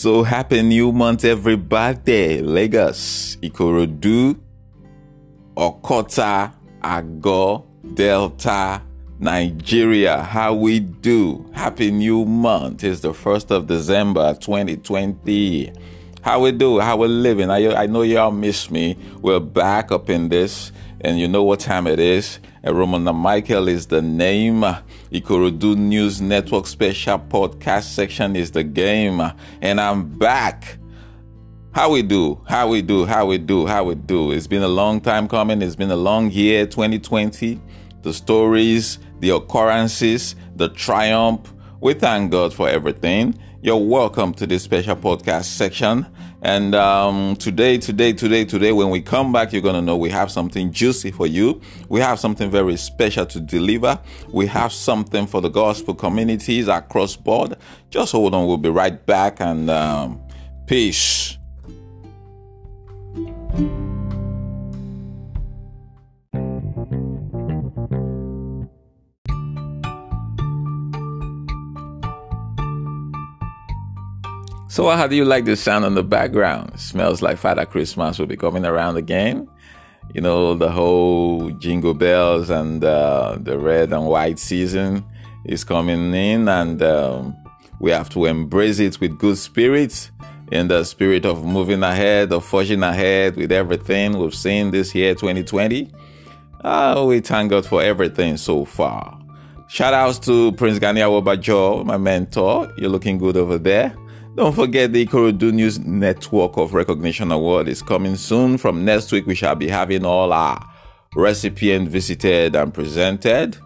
So happy new month, everybody. Lagos, Ikorodu, Okota, Ago, Delta, Nigeria. How we do? Happy new month. It's the 1st of December 2020. How we do? How we living? I, I know y'all miss me. We're back up in this, and you know what time it is. And Romana Michael is the name. Ikorodu News Network special podcast section is the game. And I'm back. How we do? How we do? How we do? How we do? It's been a long time coming. It's been a long year, 2020. The stories, the occurrences, the triumph. We thank God for everything. You're welcome to this special podcast section. And um, today, today, today, today, when we come back, you're going to know we have something juicy for you. We have something very special to deliver. We have something for the gospel communities across board. Just hold on. We'll be right back. And um, peace. So, how do you like the sound on the background? Smells like Father Christmas will be coming around again. You know, the whole jingle bells and uh, the red and white season is coming in, and um, we have to embrace it with good spirits in the spirit of moving ahead, of forging ahead with everything we've seen this year, 2020. Uh, we thank God for everything so far. Shout outs to Prince Gani Awobajo, my mentor. You're looking good over there. Don't forget the Ikorodu News Network of Recognition Award is coming soon. From next week, we shall be having all our recipient visited and presented.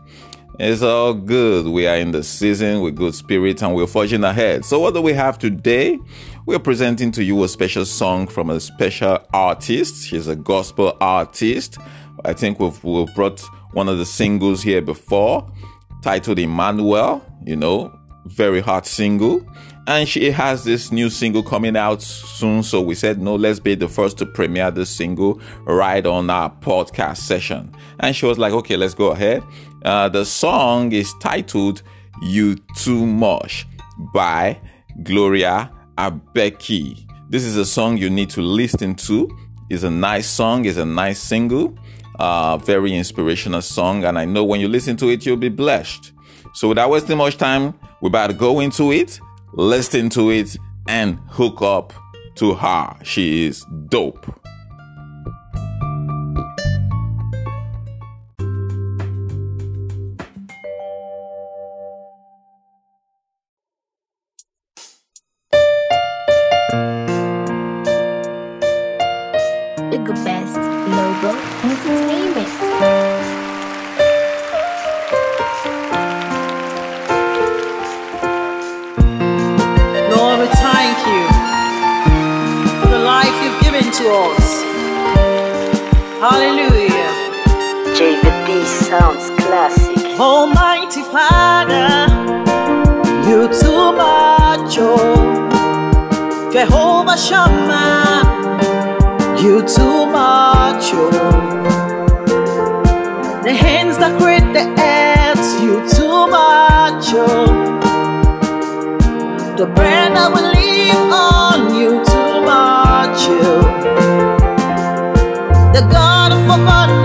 It's all good. We are in the season with good spirit and we're forging ahead. So, what do we have today? We're presenting to you a special song from a special artist. She's a gospel artist. I think we've, we've brought one of the singles here before titled Emmanuel, you know, very hot single and she has this new single coming out soon. So we said, no, let's be the first to premiere this single right on our podcast session. And she was like, okay, let's go ahead. Uh, the song is titled You Too Much by Gloria Abeki. This is a song you need to listen to. It's a nice song, it's a nice single, uh, very inspirational song. And I know when you listen to it, you'll be blessed. So without wasting much time, we're about to go into it listen to it, and hook up to her. She is dope. Best logo entertainment. Hallelujah. JVP sounds classic. Almighty Father, you too much, oh. Jehovah Shammah, you too much, oh. The hands that create the earth, you too much, oh. The bread that will live on God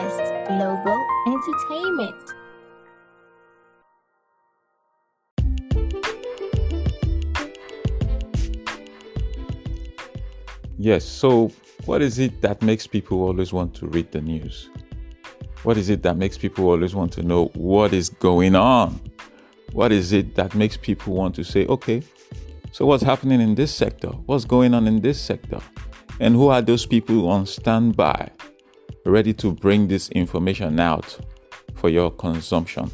Best Logo Entertainment. Yes, so what is it that makes people always want to read the news? What is it that makes people always want to know what is going on? What is it that makes people want to say, okay, so what's happening in this sector? What's going on in this sector? And who are those people on standby, ready to bring this information out for your consumption?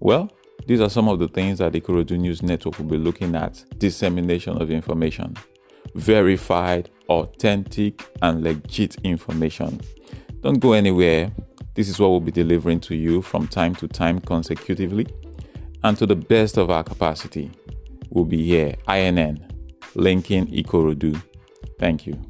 Well, these are some of the things that the Ikorodu News Network will be looking at dissemination of information, verified, authentic, and legit information. Don't go anywhere. This is what we'll be delivering to you from time to time consecutively and to the best of our capacity. We'll be here, INN, linking Ikorodu. Thank you.